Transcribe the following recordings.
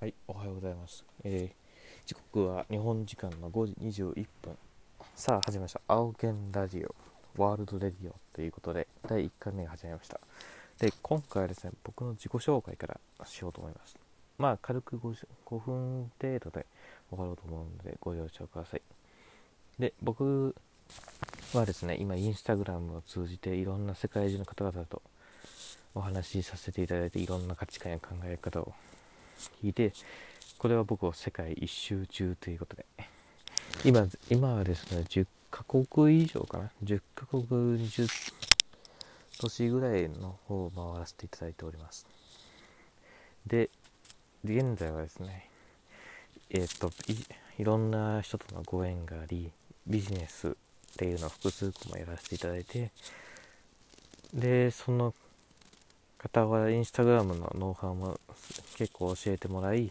はい、おはようございます。えー、時刻は日本時間の5時21分。さあ、始まりました。青剣ラジオ、ワールドレディオということで、第1回目が始まりました。で、今回はですね、僕の自己紹介からしようと思います。まあ、軽く 5, 5分程度で終わろうと思うので、ご了承ください。で、僕はですね、今、インスタグラムを通じて、いろんな世界中の方々とお話しさせていただいて、いろんな価値観や考え方を聞いて、これは僕を世界一周中ということで、今、今はですね、10カ国以上かな、10カ国20都市ぐらいの方を回らせていただいております。で、現在はですね、えっ、とい、いろんな人とのご縁があり、ビジネスっていうのを複数個もやらせていただいて、で、その方はインスタグラムのノウハウも結構教えてもらい、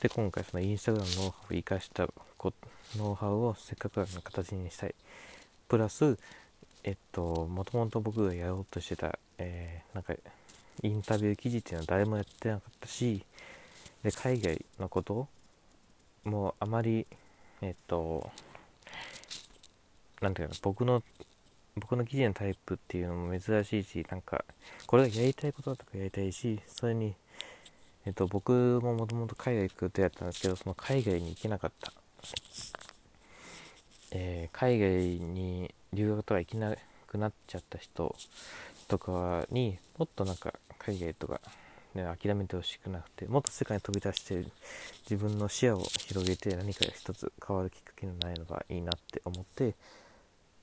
で、今回そのインスタグラムのノウハウを生かしたノウハウをせっかくの形にしたい。プラス、えっと、もともと僕がやろうとしてた、えー、なんか、インタビュー記事っていうのは誰もやってなかったし、で、海外のこともうあまり、えっと、なんていうか僕の、僕の記事のタイプっていうのも珍しいし、なんか、これがやりたいことだとかやりたいし、それに、えっと、僕ももともと海外行く予定だったんですけど、その海外に行けなかった。えー、海外に留学とか行けなくなっちゃった人とかにもっとなんか海外とか、ね、諦めてほしくなくてもっと世界に飛び出して自分の視野を広げて何か一つ変わるきっかけになればいいなって思って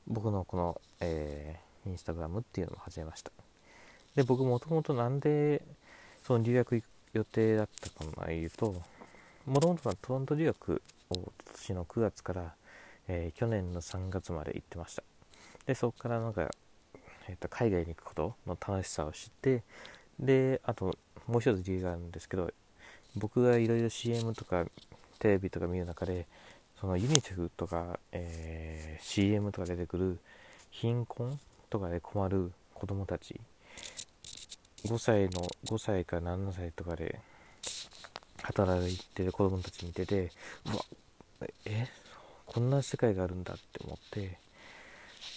僕のこの、えー、インスタグラムっていうのも始めました。で僕もともとなんでその留学行く予定だったかというともともとはトロント留学を今年の9月からえー、去年の3月まで行ってました。でそこからなんか、えーと、海外に行くことの楽しさを知ってであともう一つ理由があるんですけど僕がいろいろ CM とかテレビとか見る中でそのユニセフとか、えー、CM とか出てくる貧困とかで困る子供たち5歳の5歳か7歳とかで働いてる子供たち見ててうわえこんな世界があるんだって思って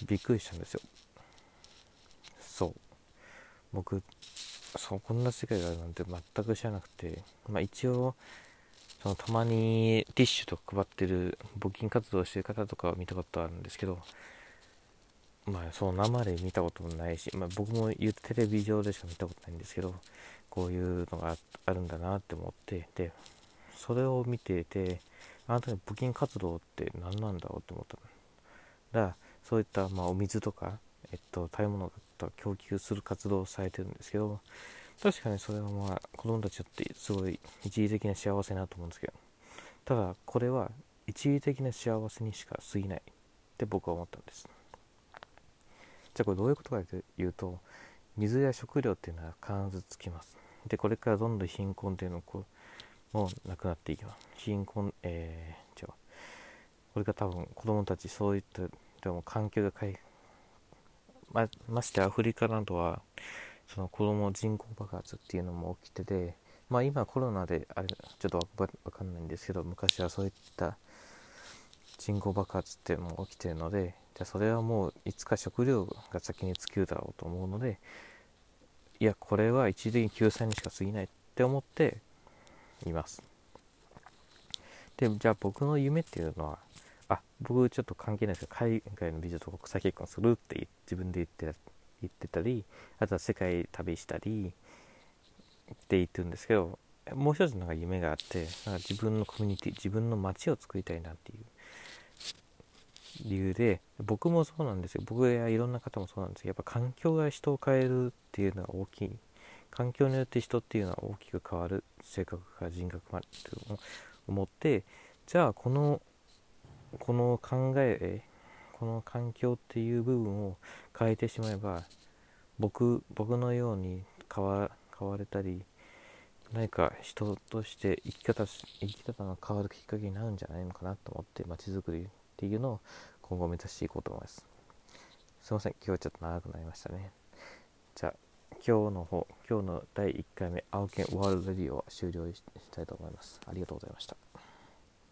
びっくりしたんですよ。そう。僕そうこんな世界があるなんて全く知らなくてまあ一応そのたまにティッシュとか配ってる募金活動してる方とかを見たことあるんですけどまあそう生で見たこともないし、まあ、僕も言うテレビ上でしか見たことないんですけどこういうのがあるんだなって思ってでそれを見ててあなたに募金活動って何なんだろうって思っただからそういったまあお水とか、えっと、食べ物と供給する活動をされてるんですけど確かにそれはまあ子供たちにとってすごい一時的な幸せなと思うんですけどただこれは一時的な幸せにしか過ぎないって僕は思ったんですじゃあこれどういうことかというと水や食料っていうのは必ずつきますでこれからどんどん貧困っていうのこうもうなくなっていきます。貧困、えー、違う。これが多分子供たちそういったでも環境が変え、まましてアフリカなどはその子供人口爆発っていうのも起きてて、まあ今コロナであれちょっとわかんないんですけど昔はそういった人口爆発っていうのも起きてるのでじゃそれはもういつか食料が先に尽きるだろうと思うのでいやこれは一時的に救済にしか過ぎないって思っています。で、じゃあ僕の夢っていうのは、あ、僕ちょっと関係ないですけど、海外の美女と国際結婚するって自分で言って言ってたり、あとは世界旅したりって言ってるんですけど、もう一つなんか夢があって、なんか自分のコミュニティ、自分の街を作りたいなっていう理由で、僕もそうなんですよ。僕やいろんな方もそうなんですけど、やっぱ環境が人を変えるっていうのは大きい。環境によって人っていうのは大きく変わる。性格か人格までと思ってじゃあこのこの考えこの環境っていう部分を変えてしまえば僕僕のように変わ変われたり何か人として生き方生き方が変わるきっかけになるんじゃないのかなと思って街づくりっていうのを今後目指していこうと思います。すいません。今日はちょっと長くなりましたね。じゃあ今日の方今日の第1回目青犬ワールドレディオは終了したいと思います。ありがとうございました。